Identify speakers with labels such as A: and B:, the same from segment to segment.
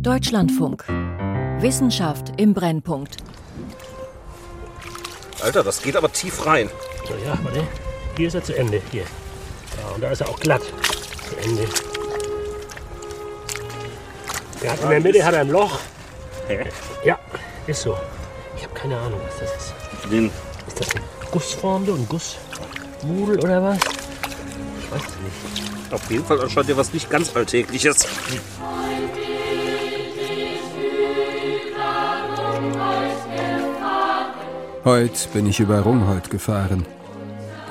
A: Deutschlandfunk. Wissenschaft im Brennpunkt.
B: Alter, das geht aber tief rein.
C: So, ja, warte. Hier ist er zu Ende. Hier. Ja, und da ist er auch glatt. Zu Ende. Der hat in der Mitte hat er ein Loch.
B: Hä?
C: Ja, ist so. Ich habe keine Ahnung, was das ist.
B: Den
C: Ist das eine Gussform, ein Gussmudel oder was? Ich weiß es nicht.
B: auf jeden Fall anscheinend ja was nicht ganz Alltägliches.
D: Heute bin ich über Rungholt gefahren.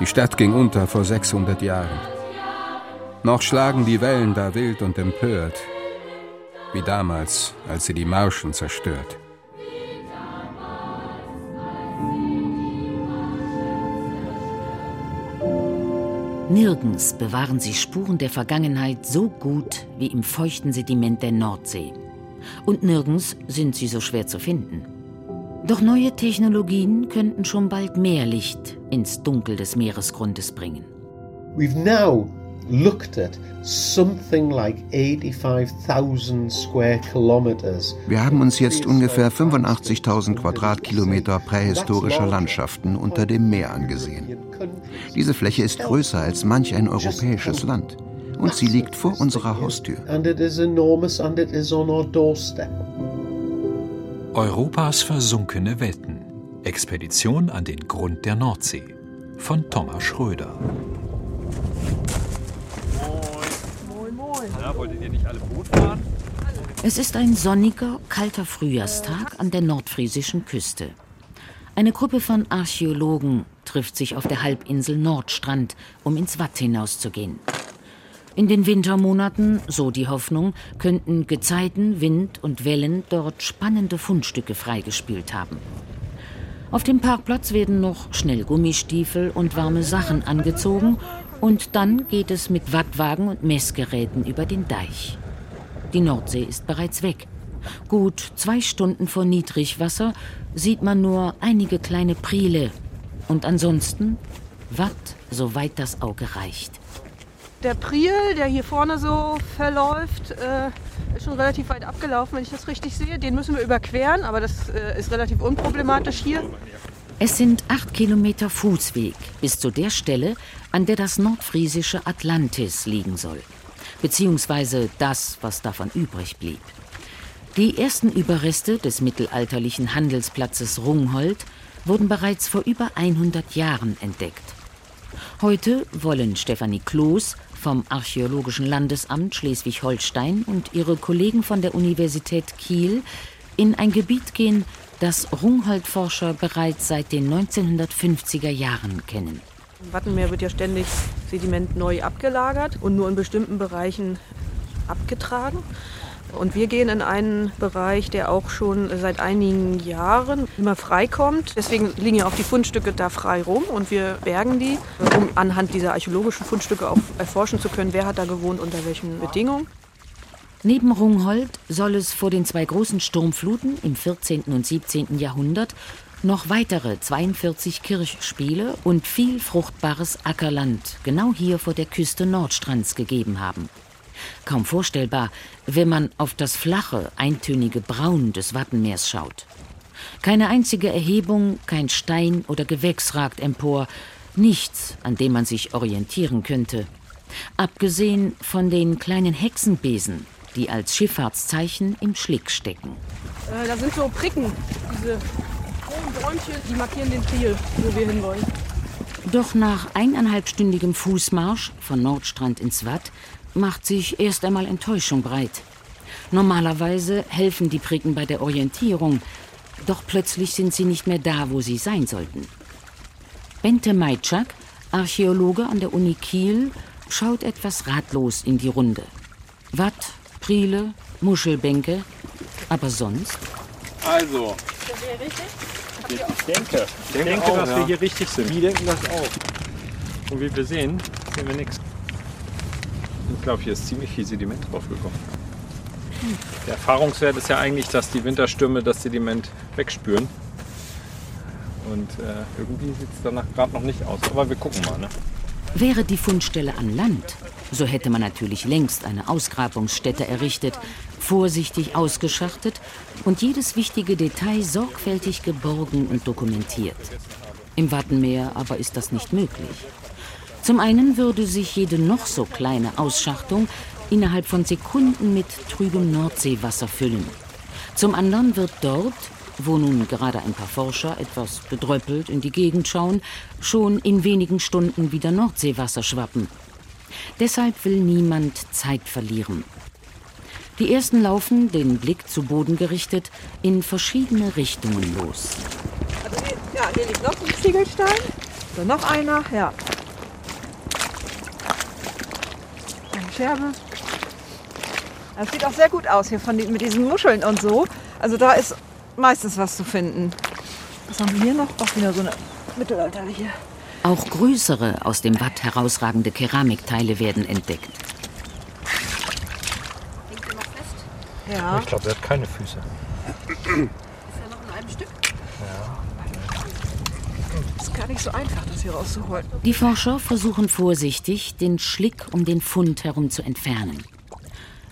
D: Die Stadt ging unter vor 600 Jahren. Noch schlagen die Wellen da wild und empört, wie damals, als sie die Marschen zerstört.
E: Nirgends bewahren sie Spuren der Vergangenheit so gut wie im feuchten Sediment der Nordsee. Und nirgends sind sie so schwer zu finden. Doch neue Technologien könnten schon bald mehr Licht ins Dunkel des Meeresgrundes bringen.
F: We've now looked at something like 85,000 square kilometers.
G: Wir haben uns jetzt ungefähr 85.000 Quadratkilometer prähistorischer Landschaften unter dem Meer angesehen. Diese Fläche ist größer als manch ein europäisches Land. Und sie liegt vor unserer Haustür.
F: And it is enormous and it is on our doorstep.
H: Europas versunkene Welten. Expedition an den Grund der Nordsee. Von Thomas Schröder.
E: Es ist ein sonniger, kalter Frühjahrstag an der nordfriesischen Küste. Eine Gruppe von Archäologen trifft sich auf der Halbinsel Nordstrand, um ins Watt hinauszugehen. In den Wintermonaten, so die Hoffnung, könnten Gezeiten, Wind und Wellen dort spannende Fundstücke freigespielt haben. Auf dem Parkplatz werden noch schnell Gummistiefel und warme Sachen angezogen und dann geht es mit Wattwagen und Messgeräten über den Deich. Die Nordsee ist bereits weg. Gut zwei Stunden vor Niedrigwasser sieht man nur einige kleine Priele und ansonsten Watt, soweit das Auge reicht.
I: Der Priel, der hier vorne so verläuft, äh, ist schon relativ weit abgelaufen, wenn ich das richtig sehe. Den müssen wir überqueren, aber das äh, ist relativ unproblematisch hier.
E: Es sind acht Kilometer Fußweg bis zu der Stelle, an der das nordfriesische Atlantis liegen soll. Beziehungsweise das, was davon übrig blieb. Die ersten Überreste des mittelalterlichen Handelsplatzes Rungholt wurden bereits vor über 100 Jahren entdeckt. Heute wollen Stefanie Kloß vom Archäologischen Landesamt Schleswig-Holstein und ihre Kollegen von der Universität Kiel in ein Gebiet gehen, das Rungholt-Forscher bereits seit den 1950er Jahren kennen.
I: Im Wattenmeer wird ja ständig Sediment neu abgelagert und nur in bestimmten Bereichen abgetragen. Und wir gehen in einen Bereich, der auch schon seit einigen Jahren immer freikommt. Deswegen liegen ja auch die Fundstücke da frei rum und wir bergen die, um anhand dieser archäologischen Fundstücke auch erforschen zu können, wer hat da gewohnt, unter welchen Bedingungen.
E: Neben Rungholt soll es vor den zwei großen Sturmfluten im 14. und 17. Jahrhundert noch weitere 42 Kirchspiele und viel fruchtbares Ackerland genau hier vor der Küste Nordstrands gegeben haben. Kaum vorstellbar, wenn man auf das flache, eintönige Braun des Wattenmeers schaut. Keine einzige Erhebung, kein Stein oder Gewächs ragt empor, nichts, an dem man sich orientieren könnte. Abgesehen von den kleinen Hexenbesen, die als Schifffahrtszeichen im Schlick stecken.
I: Äh, da sind so Pricken, diese hohen Bäumchen, die markieren den Priel, wo wir hinwollen.
E: Doch nach eineinhalbstündigem Fußmarsch von Nordstrand ins Watt macht sich erst einmal Enttäuschung breit. Normalerweise helfen die Pricken bei der Orientierung, doch plötzlich sind sie nicht mehr da, wo sie sein sollten. Bente Majczak, Archäologe an der Uni Kiel, schaut etwas ratlos in die Runde. Watt, Priele, Muschelbänke, aber sonst?
J: Also,
I: hier richtig?
J: ich denke, ich denke,
B: auch,
J: dass
B: ja.
J: wir hier richtig sind.
B: Die denken das auch.
J: Und wie wir sehen, sehen wir nichts. Ich glaube, hier ist ziemlich viel Sediment draufgekommen. Der Erfahrungswert ist ja eigentlich, dass die Winterstürme das Sediment wegspüren. Und äh, irgendwie sieht es danach gerade noch nicht aus. Aber wir gucken mal. Ne?
E: Wäre die Fundstelle an Land, so hätte man natürlich längst eine Ausgrabungsstätte errichtet, vorsichtig ausgeschachtet und jedes wichtige Detail sorgfältig geborgen und dokumentiert. Im Wattenmeer aber ist das nicht möglich. Zum einen würde sich jede noch so kleine Ausschachtung innerhalb von Sekunden mit trübem Nordseewasser füllen. Zum anderen wird dort, wo nun gerade ein paar Forscher etwas bedröppelt in die Gegend schauen, schon in wenigen Stunden wieder Nordseewasser schwappen. Deshalb will niemand Zeit verlieren. Die ersten laufen, den Blick zu Boden gerichtet, in verschiedene Richtungen los.
I: Also hier, ja, hier liegt noch ein Ziegelstein. So, noch einer, ja. Eine Scherbe. Das sieht auch sehr gut aus hier von, mit diesen Muscheln und so. Also da ist meistens was zu finden. Was haben wir hier noch? Auch wieder so eine mittelalterliche.
E: Auch größere, aus dem Watt herausragende Keramikteile werden entdeckt.
I: Ja.
C: Ich glaube, er hat keine Füße.
I: Ist ja noch in einem Stück.
C: Ja.
I: Ist gar nicht so einfach, das hier rauszuholen.
E: Die Forscher versuchen vorsichtig, den Schlick um den Fund herum zu entfernen.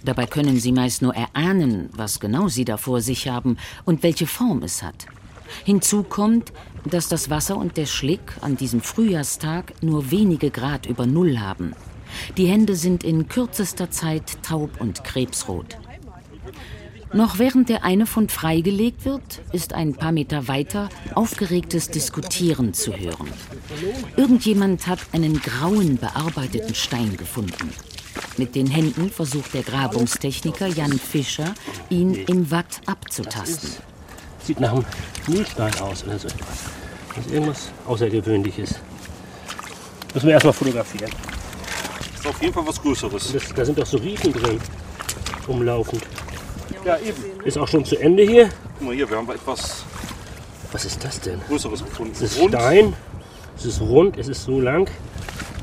E: Dabei können sie meist nur erahnen, was genau sie da vor sich haben und welche Form es hat. Hinzu kommt, dass das Wasser und der Schlick an diesem Frühjahrstag nur wenige Grad über Null haben. Die Hände sind in kürzester Zeit taub und krebsrot. Noch während der eine Fund freigelegt wird, ist ein paar Meter weiter aufgeregtes Diskutieren zu hören. Irgendjemand hat einen grauen, bearbeiteten Stein gefunden. Mit den Händen versucht der Grabungstechniker Jan Fischer, ihn im Watt abzutasten.
C: Sieht nach einem Mühlstein aus oder so etwas. Das ist irgendwas Außergewöhnliches. Müssen wir erstmal fotografieren.
B: Das ist auf jeden Fall was Größeres.
C: Das, da sind doch so Riefen drin, umlaufend.
B: Ja, eben.
C: Ist auch schon zu Ende hier.
B: Guck mal hier, wir haben etwas
C: Was ist das denn?
B: Größeres gefunden.
C: Es ist
B: Rund.
C: Stein, es ist rund, es ist so lang.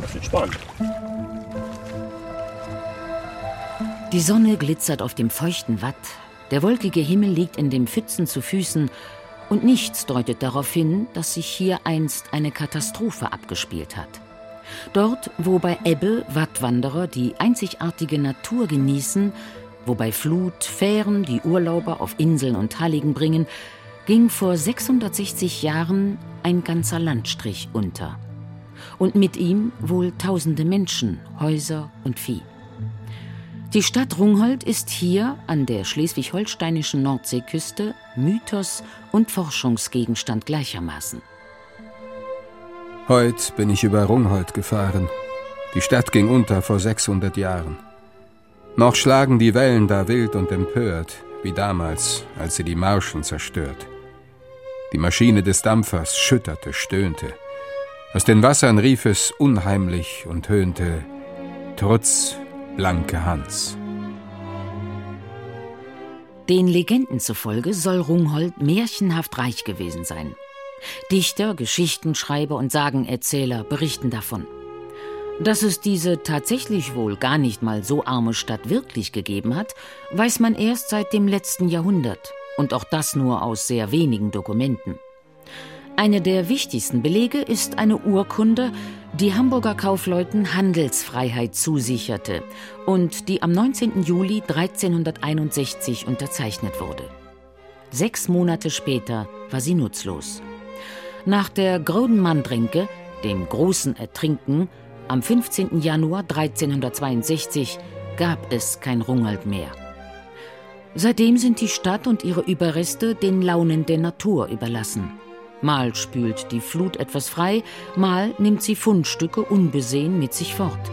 C: Das wird spannend.
E: Die Sonne glitzert auf dem feuchten Watt, der wolkige Himmel liegt in dem Pfützen zu Füßen und nichts deutet darauf hin, dass sich hier einst eine Katastrophe abgespielt hat. Dort, wo bei Ebbe Wattwanderer die einzigartige Natur genießen, wo bei Flut Fähren die Urlauber auf Inseln und Halligen bringen, ging vor 660 Jahren ein ganzer Landstrich unter. Und mit ihm wohl tausende Menschen, Häuser und Vieh. Die Stadt Rungholt ist hier an der schleswig-holsteinischen Nordseeküste Mythos und Forschungsgegenstand gleichermaßen.
D: Heut bin ich über Rungholt gefahren. Die Stadt ging unter vor 600 Jahren. Noch schlagen die Wellen da wild und empört, wie damals, als sie die Marschen zerstört. Die Maschine des Dampfers schütterte, stöhnte. Aus den Wassern rief es unheimlich und höhnte Trutz, blanke Hans.
E: Den Legenden zufolge soll Rungholt märchenhaft reich gewesen sein. Dichter, Geschichtenschreiber und Sagenerzähler berichten davon. Dass es diese tatsächlich wohl gar nicht mal so arme Stadt wirklich gegeben hat, weiß man erst seit dem letzten Jahrhundert und auch das nur aus sehr wenigen Dokumenten. Eine der wichtigsten Belege ist eine Urkunde, die Hamburger Kaufleuten Handelsfreiheit zusicherte und die am 19. Juli 1361 unterzeichnet wurde. Sechs Monate später war sie nutzlos. Nach der Grodenmann-Drinke, dem großen Ertrinken, am 15. Januar 1362 gab es kein Rungholt mehr. Seitdem sind die Stadt und ihre Überreste den Launen der Natur überlassen. Mal spült die Flut etwas frei, mal nimmt sie Fundstücke unbesehen mit sich fort.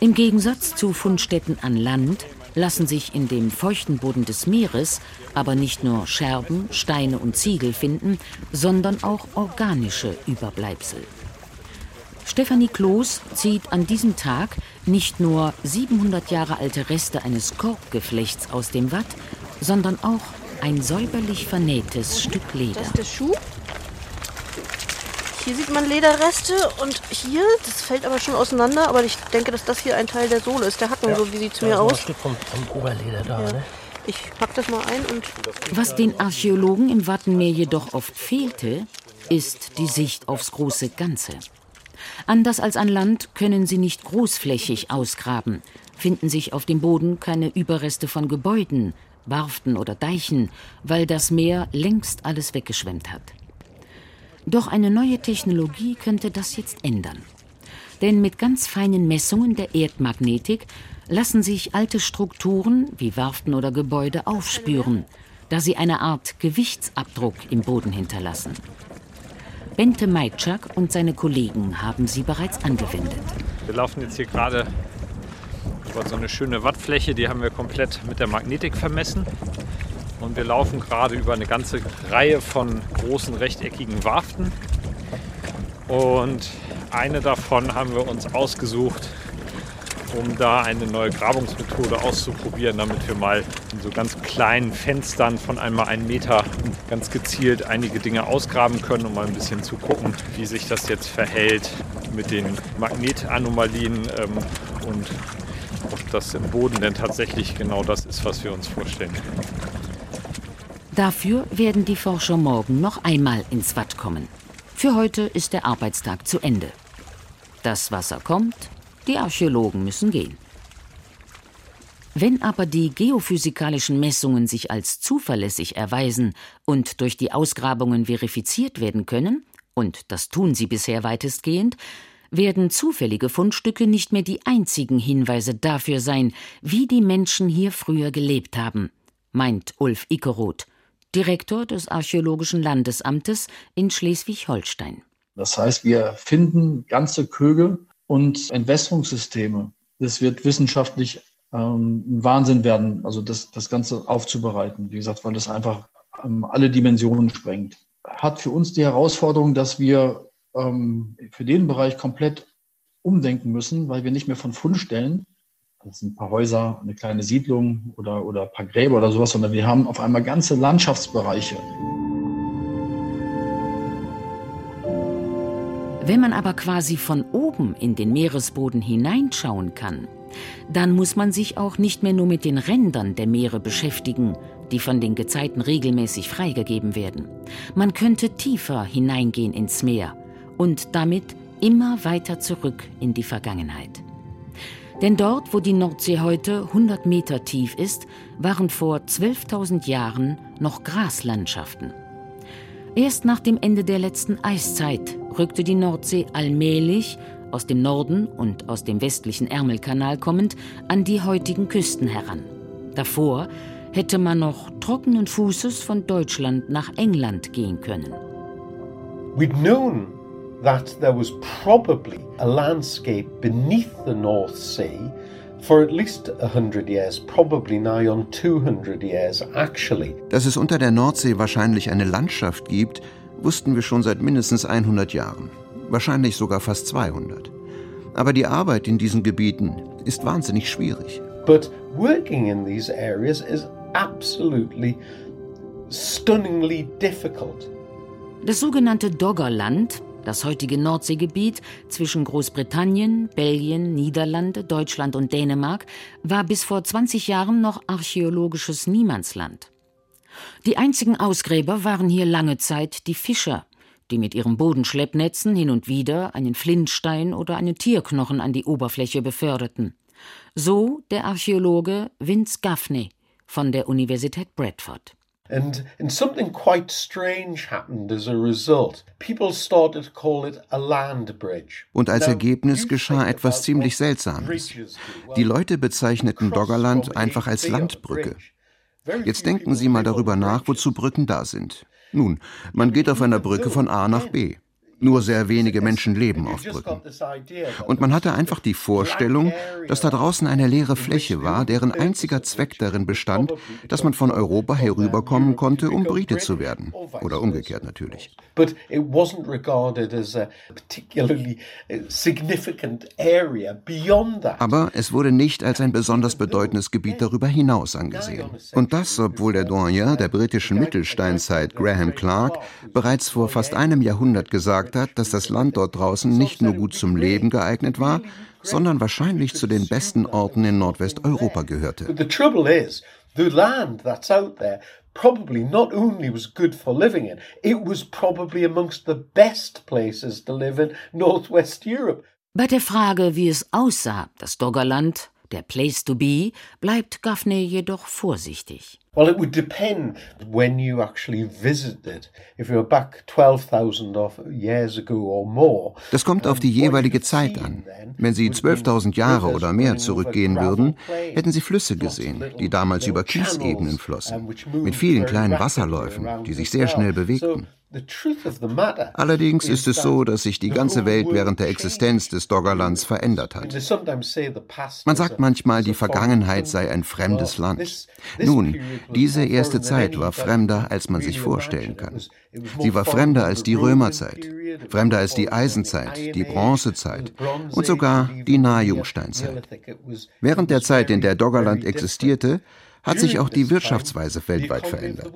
E: Im Gegensatz zu Fundstätten an Land lassen sich in dem feuchten Boden des Meeres aber nicht nur Scherben, Steine und Ziegel finden, sondern auch organische Überbleibsel. Stefanie Kloß zieht an diesem Tag nicht nur 700 Jahre alte Reste eines Korbgeflechts aus dem Watt, sondern auch ein säuberlich vernähtes Stück Leder.
K: Das ist der Schuh. Hier sieht man Lederreste und hier, das fällt aber schon auseinander, aber ich denke, dass das hier ein Teil der Sohle ist, der Hacken, so wie sieht es mir
C: ist noch ein
K: aus.
C: Stück vom, vom Oberleder da,
K: Ja.
C: ne?
K: Ich pack das mal ein und
E: Was den Archäologen im Wattenmeer jedoch oft fehlte, ist die Sicht aufs große Ganze. Anders als an Land können sie nicht großflächig ausgraben, finden sich auf dem Boden keine Überreste von Gebäuden, Warften oder Deichen, weil das Meer längst alles weggeschwemmt hat. Doch eine neue Technologie könnte das jetzt ändern. Denn mit ganz feinen Messungen der Erdmagnetik lassen sich alte Strukturen wie Warften oder Gebäude aufspüren, da sie eine Art Gewichtsabdruck im Boden hinterlassen. Bente Meitschak und seine Kollegen haben sie bereits angewendet.
J: Wir laufen jetzt hier gerade über so eine schöne Wattfläche, die haben wir komplett mit der Magnetik vermessen. Und wir laufen gerade über eine ganze Reihe von großen rechteckigen Warften. Und eine davon haben wir uns ausgesucht, um da eine neue Grabungsmethode auszuprobieren, damit wir mal in so ganz kleinen Fenstern von einmal einen Meter ganz gezielt einige Dinge ausgraben können, um mal ein bisschen zu gucken, wie sich das jetzt verhält mit den Magnetanomalien ähm, und ob das im Boden denn tatsächlich genau das ist, was wir uns vorstellen.
E: Dafür werden die Forscher morgen noch einmal ins Watt kommen. Für heute ist der Arbeitstag zu Ende. Das Wasser kommt, die Archäologen müssen gehen. Wenn aber die geophysikalischen Messungen sich als zuverlässig erweisen und durch die Ausgrabungen verifiziert werden können, und das tun sie bisher weitestgehend, werden zufällige Fundstücke nicht mehr die einzigen Hinweise dafür sein, wie die Menschen hier früher gelebt haben, meint Ulf Ickeroth, Direktor des Archäologischen Landesamtes in Schleswig-Holstein.
L: Das heißt, wir finden ganze Köge und Entwässerungssysteme. Das wird wissenschaftlich ähm, ein Wahnsinn werden, also das, das Ganze aufzubereiten. Wie gesagt, weil das einfach ähm, alle Dimensionen sprengt. Hat für uns die Herausforderung, dass wir ähm, für den Bereich komplett umdenken müssen, weil wir nicht mehr von Fundstellen, das sind ein paar Häuser, eine kleine Siedlung oder, oder ein paar Gräber oder sowas, sondern wir haben auf einmal ganze Landschaftsbereiche.
E: Wenn man aber quasi von oben in den Meeresboden hineinschauen kann, dann muss man sich auch nicht mehr nur mit den Rändern der Meere beschäftigen, die von den Gezeiten regelmäßig freigegeben werden. Man könnte tiefer hineingehen ins Meer und damit immer weiter zurück in die Vergangenheit. Denn dort, wo die Nordsee heute 100 Meter tief ist, waren vor 12.000 Jahren noch Graslandschaften. Erst nach dem Ende der letzten Eiszeit rückte die Nordsee allmählich, aus dem Norden und aus dem westlichen Ärmelkanal kommend, an die heutigen Küsten heran. Davor hätte man noch trockenen Fußes von Deutschland nach England gehen können.
F: We'd known that there was probably a landscape beneath the North Sea for at least 100 years, probably nigh on 200 years actually.
G: Dass es unter der Nordsee wahrscheinlich eine Landschaft gibt, wussten wir schon seit mindestens 100 Jahren, wahrscheinlich sogar fast 200. Aber die Arbeit in diesen Gebieten ist wahnsinnig schwierig.
F: But working in these areas is absolutely stunningly difficult.
E: Das sogenannte Doggerland, das heutige Nordseegebiet zwischen Großbritannien, Belgien, Niederlande, Deutschland und Dänemark, war bis vor 20 Jahren noch archäologisches Niemandsland. Die einzigen Ausgräber waren hier lange Zeit die Fischer, die mit ihren Bodenschleppnetzen hin und wieder einen Flintstein oder einen Tierknochen an die Oberfläche beförderten. So der Archäologe Vince Gaffney von der Universität Bradford.
F: And, and something quite strange happened as a result. People started to call it a land bridge.
G: Und als Ergebnis geschah etwas ziemlich Seltsames. Die Leute bezeichneten Doggerland einfach als Landbrücke. Jetzt denken Sie mal darüber nach, wozu Brücken da sind. Nun, man geht auf einer Brücke von A nach B. Nur sehr wenige Menschen leben auf Brücken. Und man hatte einfach die Vorstellung, dass da draußen eine leere Fläche war, deren einziger Zweck darin bestand, dass man von Europa herüberkommen konnte, um Brite zu werden. Oder umgekehrt natürlich. Aber es wurde nicht als ein besonders bedeutendes Gebiet darüber hinaus angesehen. Und das, obwohl der Doyen der britischen Mittelsteinzeit, Graham Clark, bereits vor fast einem Jahrhundert gesagt hat, dass das Land dort draußen nicht nur gut zum Leben geeignet war, sondern wahrscheinlich zu den besten Orten in Nordwesteuropa gehörte.
F: The land that's out there probably not only was good for living in, it was probably amongst the best places to live in Northwest Europe.
E: Bei der Frage, wie es aussah, das Doggerland, der Place to be, bleibt Gaffney jedoch vorsichtig.
F: Well, it would depend when you actually visited. If you're back 12,000 years ago or more.
G: Das kommt auf die jeweilige Zeit an. Wenn Sie 12.000 Jahre oder mehr zurückgehen würden, hätten Sie Flüsse gesehen, die damals über Kiesebenen flossen, mit vielen kleinen Wasserläufen, die sich sehr schnell bewegten. Allerdings ist es so, dass sich die ganze Welt während der Existenz des Doggerlands verändert hat. Man sagt manchmal, die Vergangenheit sei ein fremdes Land. Nun, diese erste Zeit war fremder, als man sich vorstellen kann. Sie war fremder als die Römerzeit, fremder als die Eisenzeit, die Bronzezeit und sogar die Nahjungsteinzeit. Während der Zeit, in der Doggerland existierte, hat sich auch die Wirtschaftsweise weltweit verändert.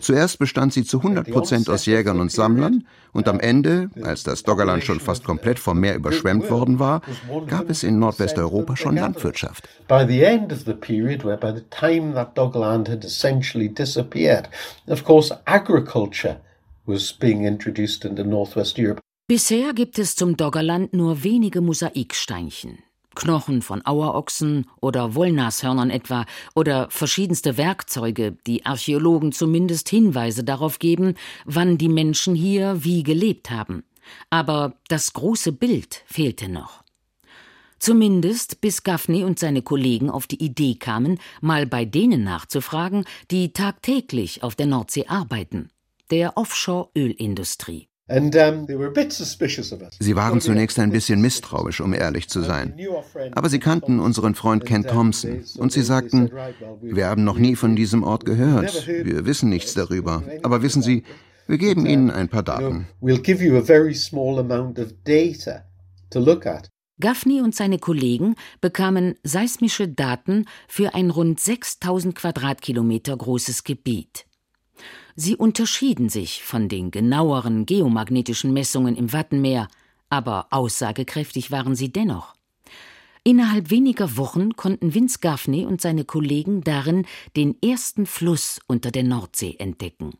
G: Zuerst bestand sie zu 100 Prozent aus Jägern und Sammlern und am Ende, als das Doggerland schon fast komplett vom Meer überschwemmt worden war, gab es in Nordwesteuropa schon Landwirtschaft. By the end of the period, where by the time that Doggerland had essentially disappeared, of course agriculture was being introduced into Northwest Europe.
E: Bisher gibt es zum Doggerland nur wenige Mosaiksteinchen. Knochen von Auerochsen oder Wollnashörnern etwa oder verschiedenste Werkzeuge, die Archäologen zumindest Hinweise darauf geben, wann die Menschen hier wie gelebt haben. Aber das große Bild fehlte noch. Zumindest bis Gaffney und seine Kollegen auf die Idee kamen, mal bei denen nachzufragen, die tagtäglich auf der Nordsee arbeiten, der Offshore-Ölindustrie.
G: Sie waren zunächst ein bisschen misstrauisch, um ehrlich zu sein. Aber sie kannten unseren Freund Ken Thompson und sie sagten, wir haben noch nie von diesem Ort gehört, wir wissen nichts darüber. Aber wissen Sie, wir geben Ihnen ein paar Daten.
E: Gaffney und seine Kollegen bekamen seismische Daten für ein rund 6000 Quadratkilometer großes Gebiet. Sie unterschieden sich von den genaueren geomagnetischen Messungen im Wattenmeer, aber aussagekräftig waren sie dennoch. Innerhalb weniger Wochen konnten Vince Gaffney und seine Kollegen darin den ersten Fluss unter der Nordsee entdecken.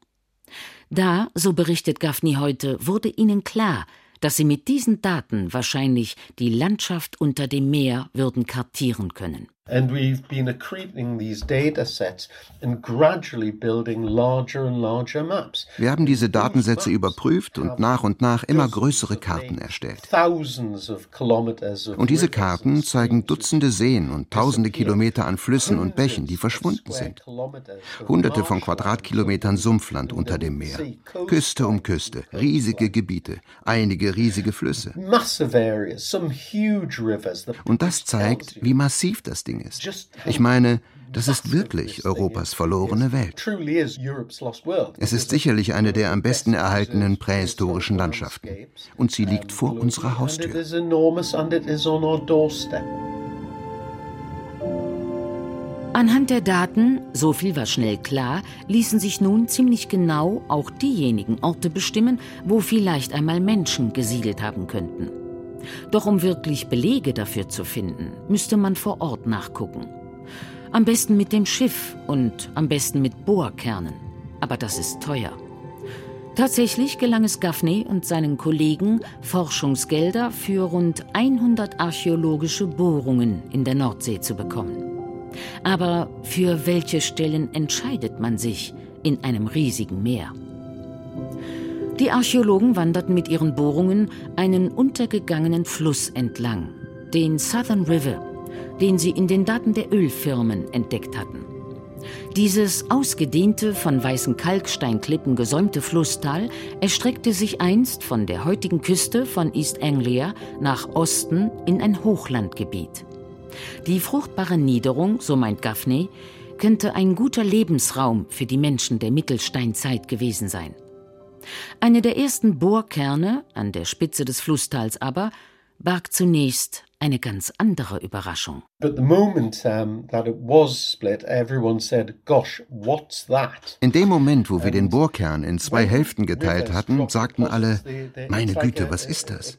E: Da, so berichtet Gaffney heute, wurde ihnen klar, dass sie mit diesen Daten wahrscheinlich die Landschaft unter dem Meer würden kartieren können. And we've been accreting these data sets and gradually building larger and larger maps. Wir haben diese Datensätze überprüft und nach und nach immer größere Karten erstellt. Und diese Karten zeigen Dutzende Seen und tausende Kilometer an Flüssen und Bächen, die verschwunden sind. Hunderte von Quadratkilometern Sumpfland unter dem Meer. Küste um Küste, riesige Gebiete, einige riesige Flüsse. Und das zeigt, wie massiv das Ding Ding ist. Ich meine, das ist wirklich Europas verlorene Welt. Es ist sicherlich eine der am besten erhaltenen prähistorischen Landschaften. Und sie liegt vor unserer Haustür. Anhand der Daten, so viel war schnell klar, ließen sich nun ziemlich genau auch diejenigen Orte bestimmen, wo vielleicht einmal Menschen gesiedelt haben könnten. Doch um wirklich Belege dafür zu finden, müsste man vor Ort nachgucken. Am besten mit dem Schiff und am besten mit Bohrkernen. Aber das ist teuer. Tatsächlich gelang es Gaffney und seinen Kollegen, Forschungsgelder für rund 100 archäologische Bohrungen in der Nordsee zu bekommen. Aber für welche Stellen entscheidet man sich in einem riesigen Meer? Die Archäologen wanderten mit ihren Bohrungen einen untergegangenen Fluss entlang, den Southern River, den sie in den Daten der Ölfirmen entdeckt hatten. Dieses ausgedehnte, von weißen Kalksteinklippen gesäumte Flusstal erstreckte sich einst von der heutigen Küste von East Anglia nach Osten in ein Hochlandgebiet. Die fruchtbare Niederung, so meint Gaffney, könnte ein guter Lebensraum für die Menschen der Mittelsteinzeit gewesen sein. Eine der ersten Bohrkerne an der Spitze des Flusstals aber barg zunächst eine ganz andere Überraschung.
F: But the moment that it was split, everyone said, "Gosh, what's that?"
G: In dem Moment, wo wir den Bohrkern in zwei Hälften geteilt hatten, sagten alle: Meine Güte, was ist das?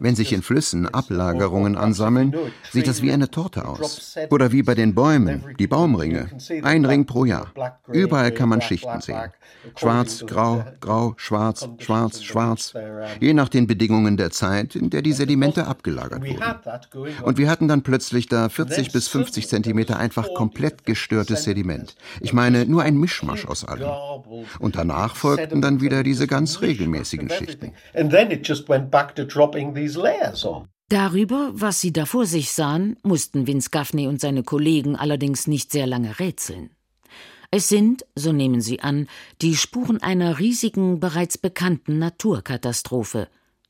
G: Wenn sich in Flüssen Ablagerungen ansammeln, sieht das wie eine Torte aus. Oder wie bei den Bäumen, die Baumringe. Ein Ring pro Jahr. Überall kann man Schichten sehen. Schwarz, grau, grau, schwarz, schwarz, schwarz. Je nach den Bedingungen der Zeit, in der die Sedimente abgelagert wurden. Und wir hatten dann plötzlich da 40 bis 50 Zentimeter einfach komplett gestörtes Sediment. Ich meine, nur ein Mischmasch aus allem. Und danach folgten dann wieder diese ganz regelmäßigen Schichten.
E: Darüber, was sie da vor sich sahen, mussten Vince Gaffney und seine Kollegen allerdings nicht sehr lange rätseln. Es sind, so nehmen sie an, die Spuren einer riesigen, bereits bekannten Naturkatastrophe,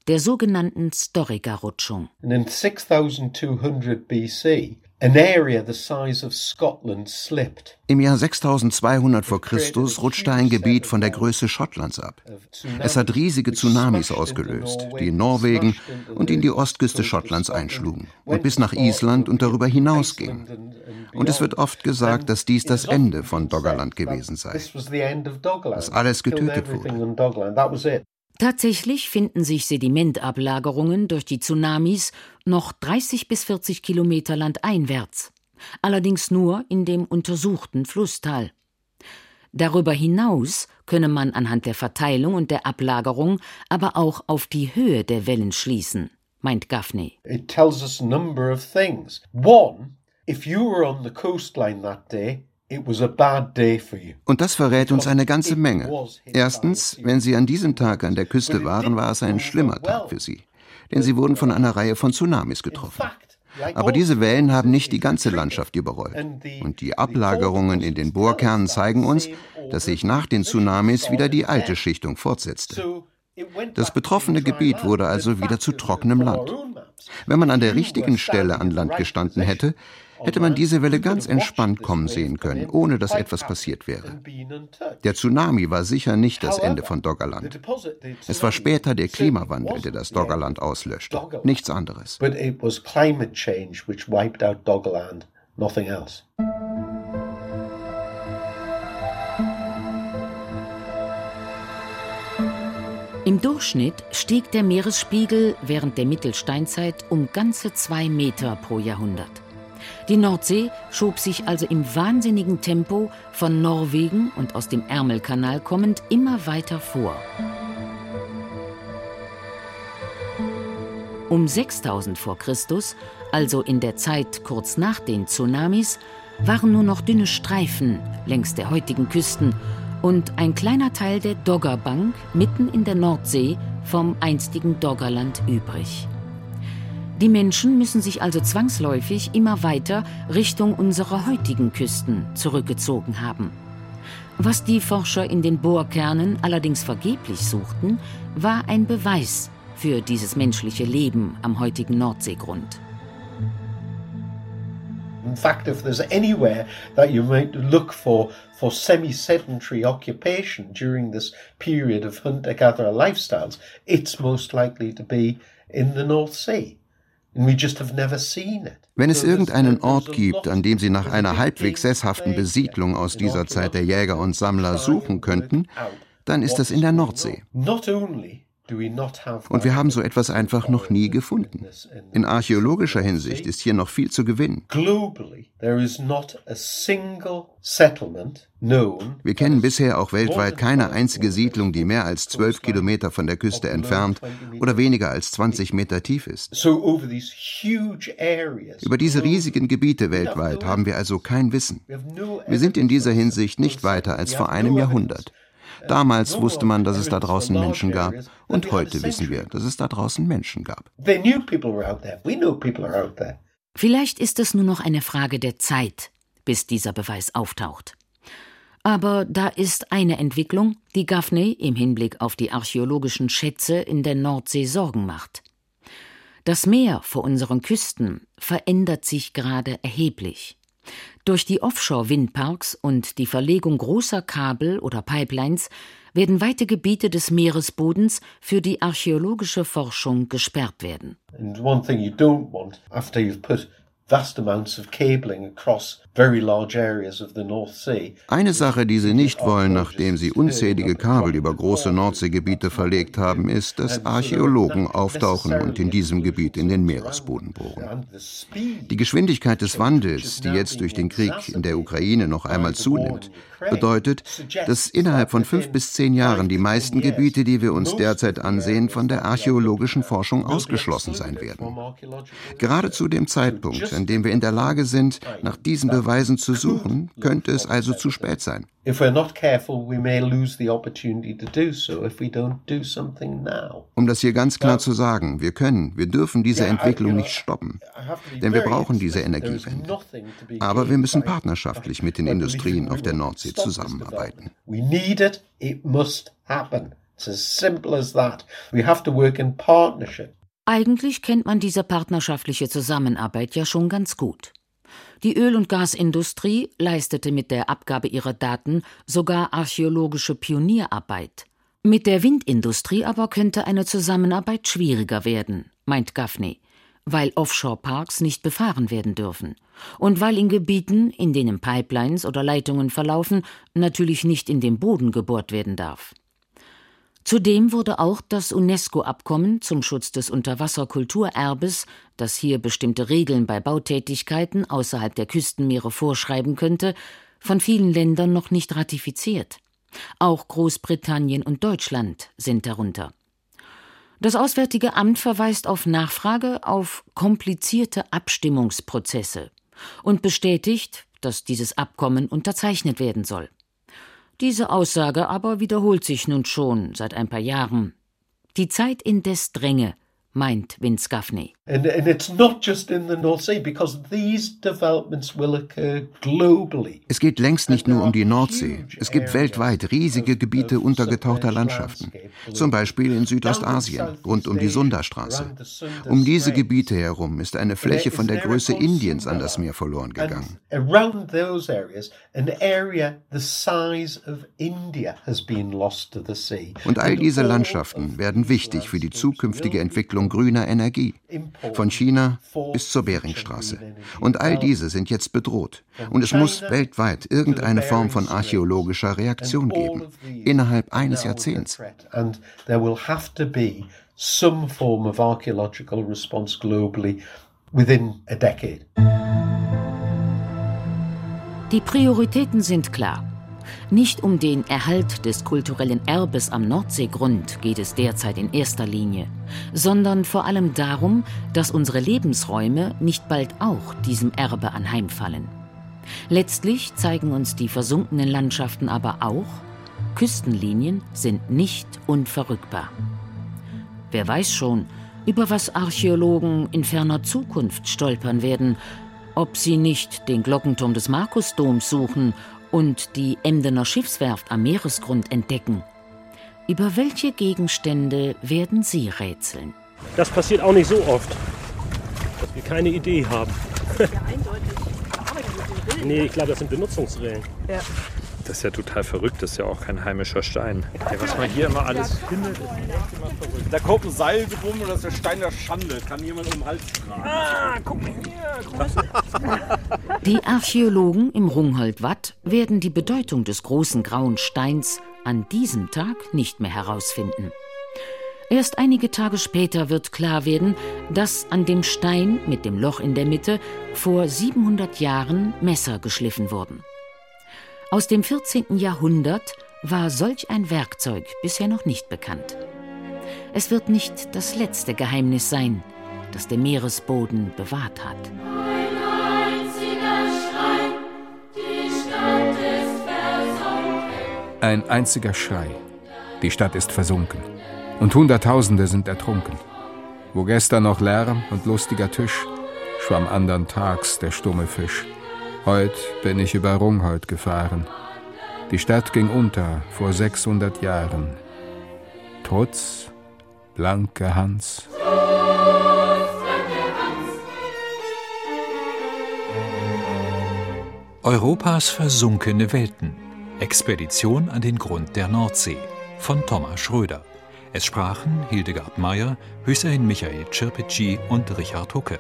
E: der sogenannten Storica-Rutschung.
F: In 6200 BC, an area the size of Scotland slipped.
G: Im Jahr 6200 vor Christus rutschte ein Gebiet von der Größe Schottlands ab. Es hat riesige Tsunamis ausgelöst, die in Norwegen und in die Ostküste Schottlands einschlugen und bis nach Island und darüber hinaus gingen. Und es wird oft gesagt, dass dies das Ende von Doggerland gewesen sei, dass alles getötet wurde.
E: Tatsächlich finden sich Sedimentablagerungen durch die Tsunamis noch 30 bis 40 Kilometer landeinwärts, allerdings nur in dem untersuchten Flusstal. Darüber hinaus könne man anhand der Verteilung und der Ablagerung aber auch auf die Höhe der Wellen schließen, meint Gaffney.
F: It tells us a number of things. One, if you were on the coastline that day,
G: und das verrät uns eine ganze Menge. Erstens, wenn Sie an diesem Tag an der Küste waren, war es ein schlimmer Tag für Sie, denn Sie wurden von einer Reihe von Tsunamis getroffen. Aber diese Wellen haben nicht die ganze Landschaft überrollt. Und die Ablagerungen in den Bohrkernen zeigen uns, dass sich nach den Tsunamis wieder die alte Schichtung fortsetzte. Das betroffene Gebiet wurde also wieder zu trockenem Land. Wenn man an der richtigen Stelle an Land gestanden hätte, hätte man diese Welle ganz entspannt kommen sehen können, ohne dass etwas passiert wäre. Der Tsunami war sicher nicht das Ende von Doggerland. Es war später der Klimawandel, der das Doggerland auslöschte, nichts anderes.
E: Im Durchschnitt stieg der Meeresspiegel während der Mittelsteinzeit um ganze zwei Meter pro Jahrhundert. Die Nordsee schob sich also im wahnsinnigen Tempo von Norwegen und aus dem Ärmelkanal kommend immer weiter vor. Um 6000 vor Christus, also in der Zeit kurz nach den Tsunamis, waren nur noch dünne Streifen längs der heutigen Küsten und ein kleiner Teil der Doggerbank mitten in der Nordsee vom einstigen Doggerland übrig. Die Menschen müssen sich also zwangsläufig immer weiter Richtung unserer heutigen Küsten zurückgezogen haben. Was die Forscher in den Bohrkernen allerdings vergeblich suchten, war ein Beweis für dieses menschliche Leben am heutigen Nordseegrund.
F: In fact, if there's anywhere that you might look for for semi-sedentary occupation during this period of hunter-gatherer lifestyles, it's most likely to be in the North Sea.
G: Wenn es irgendeinen Ort gibt, an dem Sie nach einer halbwegs sesshaften Besiedlung aus dieser Zeit der Jäger und Sammler suchen könnten, dann ist das in der Nordsee. Und wir haben so etwas einfach noch nie gefunden. In archäologischer Hinsicht ist hier noch viel zu gewinnen. Wir kennen bisher auch weltweit keine einzige Siedlung, die mehr als zwölf Kilometer von der Küste entfernt oder weniger als 20 Meter tief ist. Über diese riesigen Gebiete weltweit haben wir also kein Wissen. Wir sind in dieser Hinsicht nicht weiter als vor einem Jahrhundert. Damals wusste man, dass es da draußen Menschen gab. Und heute wissen wir, dass es da draußen Menschen gab.
E: Vielleicht ist es nur noch eine Frage der Zeit, bis dieser Beweis auftaucht. Aber da ist eine Entwicklung, die Gaffney im Hinblick auf die archäologischen Schätze in der Nordsee Sorgen macht. Das Meer vor unseren Küsten verändert sich gerade erheblich. Durch die Offshore-Windparks und die Verlegung großer Kabel oder Pipelines werden weite Gebiete des Meeresbodens für die archäologische Forschung gesperrt werden.
F: vast amounts of cabling across very large areas of the North Sea.
G: Eine Sache, die sie nicht wollen, nachdem sie unzählige Kabel über große Nordseegebiete verlegt haben, ist, dass Archäologen auftauchen und in diesem Gebiet in den Meeresboden bohren. Die Geschwindigkeit des Wandels, die jetzt durch den Krieg in der Ukraine noch einmal zunimmt, bedeutet, dass innerhalb von fünf bis zehn Jahren die meisten Gebiete, die wir uns derzeit ansehen, von der archäologischen Forschung ausgeschlossen sein werden. Gerade zu dem Zeitpunkt, an dem wir in der Lage sind, nach diesen Beweisen zu suchen, könnte es also zu spät sein. Um das hier ganz klar zu sagen, wir können, wir dürfen diese Entwicklung nicht stoppen, denn wir brauchen diese Energiewende. Aber wir müssen partnerschaftlich mit den Industrien auf der Nordsee zusammenarbeiten. We need it, it must happen. It's as simple as that. We have to work in partnership.
E: Eigentlich kennt man diese partnerschaftliche Zusammenarbeit ja schon ganz gut. Die Öl- und Gasindustrie leistete mit der Abgabe ihrer Daten sogar archäologische Pionierarbeit. Mit der Windindustrie aber könnte eine Zusammenarbeit schwieriger werden, meint Gaffney, weil Offshore-Parks nicht befahren werden dürfen und weil in Gebieten, in denen Pipelines oder Leitungen verlaufen, natürlich nicht in den Boden gebohrt werden darf. Zudem wurde auch das UNESCO-Abkommen zum Schutz des Unterwasserkulturerbes, das hier bestimmte Regeln bei Bautätigkeiten außerhalb der Küstenmeere vorschreiben könnte, von vielen Ländern noch nicht ratifiziert. Auch Großbritannien und Deutschland sind darunter. Das Auswärtige Amt verweist auf Nachfrage auf komplizierte Abstimmungsprozesse und bestätigt, dass dieses Abkommen unterzeichnet werden soll. Diese Aussage aber wiederholt sich nun schon seit ein paar Jahren. Die Zeit indes dränge, meint Vince Gaffney.
F: And, and it's not just in the North Sea because these developments will occur globally.
G: Es geht längst nicht nur um die Nordsee. Es gibt weltweit riesige Gebiete untergetauchter Landschaften. Zum Beispiel in Südostasien, rund um die Sundastraße. Um diese Gebiete herum ist eine Fläche von der Größe Indiens an das Meer verloren gegangen.
F: Around those areas, an area the size of India has been lost to the sea.
G: Und all diese Landschaften werden wichtig für die zukünftige Entwicklung grüner Energie von China bis zur Beringstraße. Und all diese sind jetzt bedroht. Und es muss weltweit irgendeine Form von archäologischer Reaktion geben, innerhalb eines Jahrzehnts.
F: some form of archaeological response globally within a decade.
E: Die Prioritäten sind klar. Nicht um den Erhalt des kulturellen Erbes am Nordseegrund geht es derzeit in erster Linie, sondern vor allem darum, dass unsere Lebensräume nicht bald auch diesem Erbe anheimfallen. Letztlich zeigen uns die versunkenen Landschaften aber auch, Küstenlinien sind nicht unverrückbar. Wer weiß schon, über was Archäologen in ferner Zukunft stolpern werden, ob sie nicht den Glockenturm des Markusdoms suchen und die Emdener Schiffswerft am Meeresgrund entdecken. Über welche Gegenstände werden Sie rätseln?
C: Das passiert auch nicht so oft, dass wir keine Idee haben.
K: Ja, eindeutig.
C: nee, ich glaube, das sind Benutzungsregeln.
K: Ja.
J: Das ist ja total verrückt, das ist ja auch kein heimischer Stein. Ey, was man hier immer alles findet, ist echt immer verrückt.
B: Da kommt ein Seil drum und das ist der Stein der Schande. Kann jemand um den Hals tragen.
J: Ah, guck mal hier.
E: Die Archäologen im Rungholt-Watt werden die Bedeutung des großen grauen Steins an diesem Tag nicht mehr herausfinden. Erst einige Tage später wird klar werden, dass an dem Stein mit dem Loch in der Mitte vor 700 Jahren Messer geschliffen wurden. Aus dem 14. Jahrhundert war solch ein Werkzeug bisher noch nicht bekannt. Es wird nicht das letzte Geheimnis sein, das der Meeresboden bewahrt hat.
D: Ein einziger Schrei. Die Stadt ist versunken. Und Hunderttausende sind ertrunken. Wo gestern noch Lärm und lustiger Tisch, schwamm andern Tags der stumme Fisch. Heut bin ich über Rungholt gefahren. Die Stadt ging unter vor 600 Jahren. Trutz, blanke Hans.
H: Europas versunkene Welten. Expedition an den Grund der Nordsee von Thomas Schröder. Es sprachen Hildegard Meyer, Hüseyin Michael Çirpici und Richard Hucke.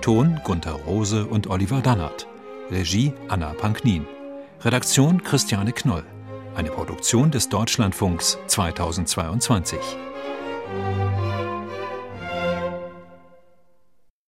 H: Ton Gunther Rose und Oliver Dannert. Regie Anna Panknin. Redaktion Christiane Knoll. Eine Produktion des Deutschlandfunks 2022.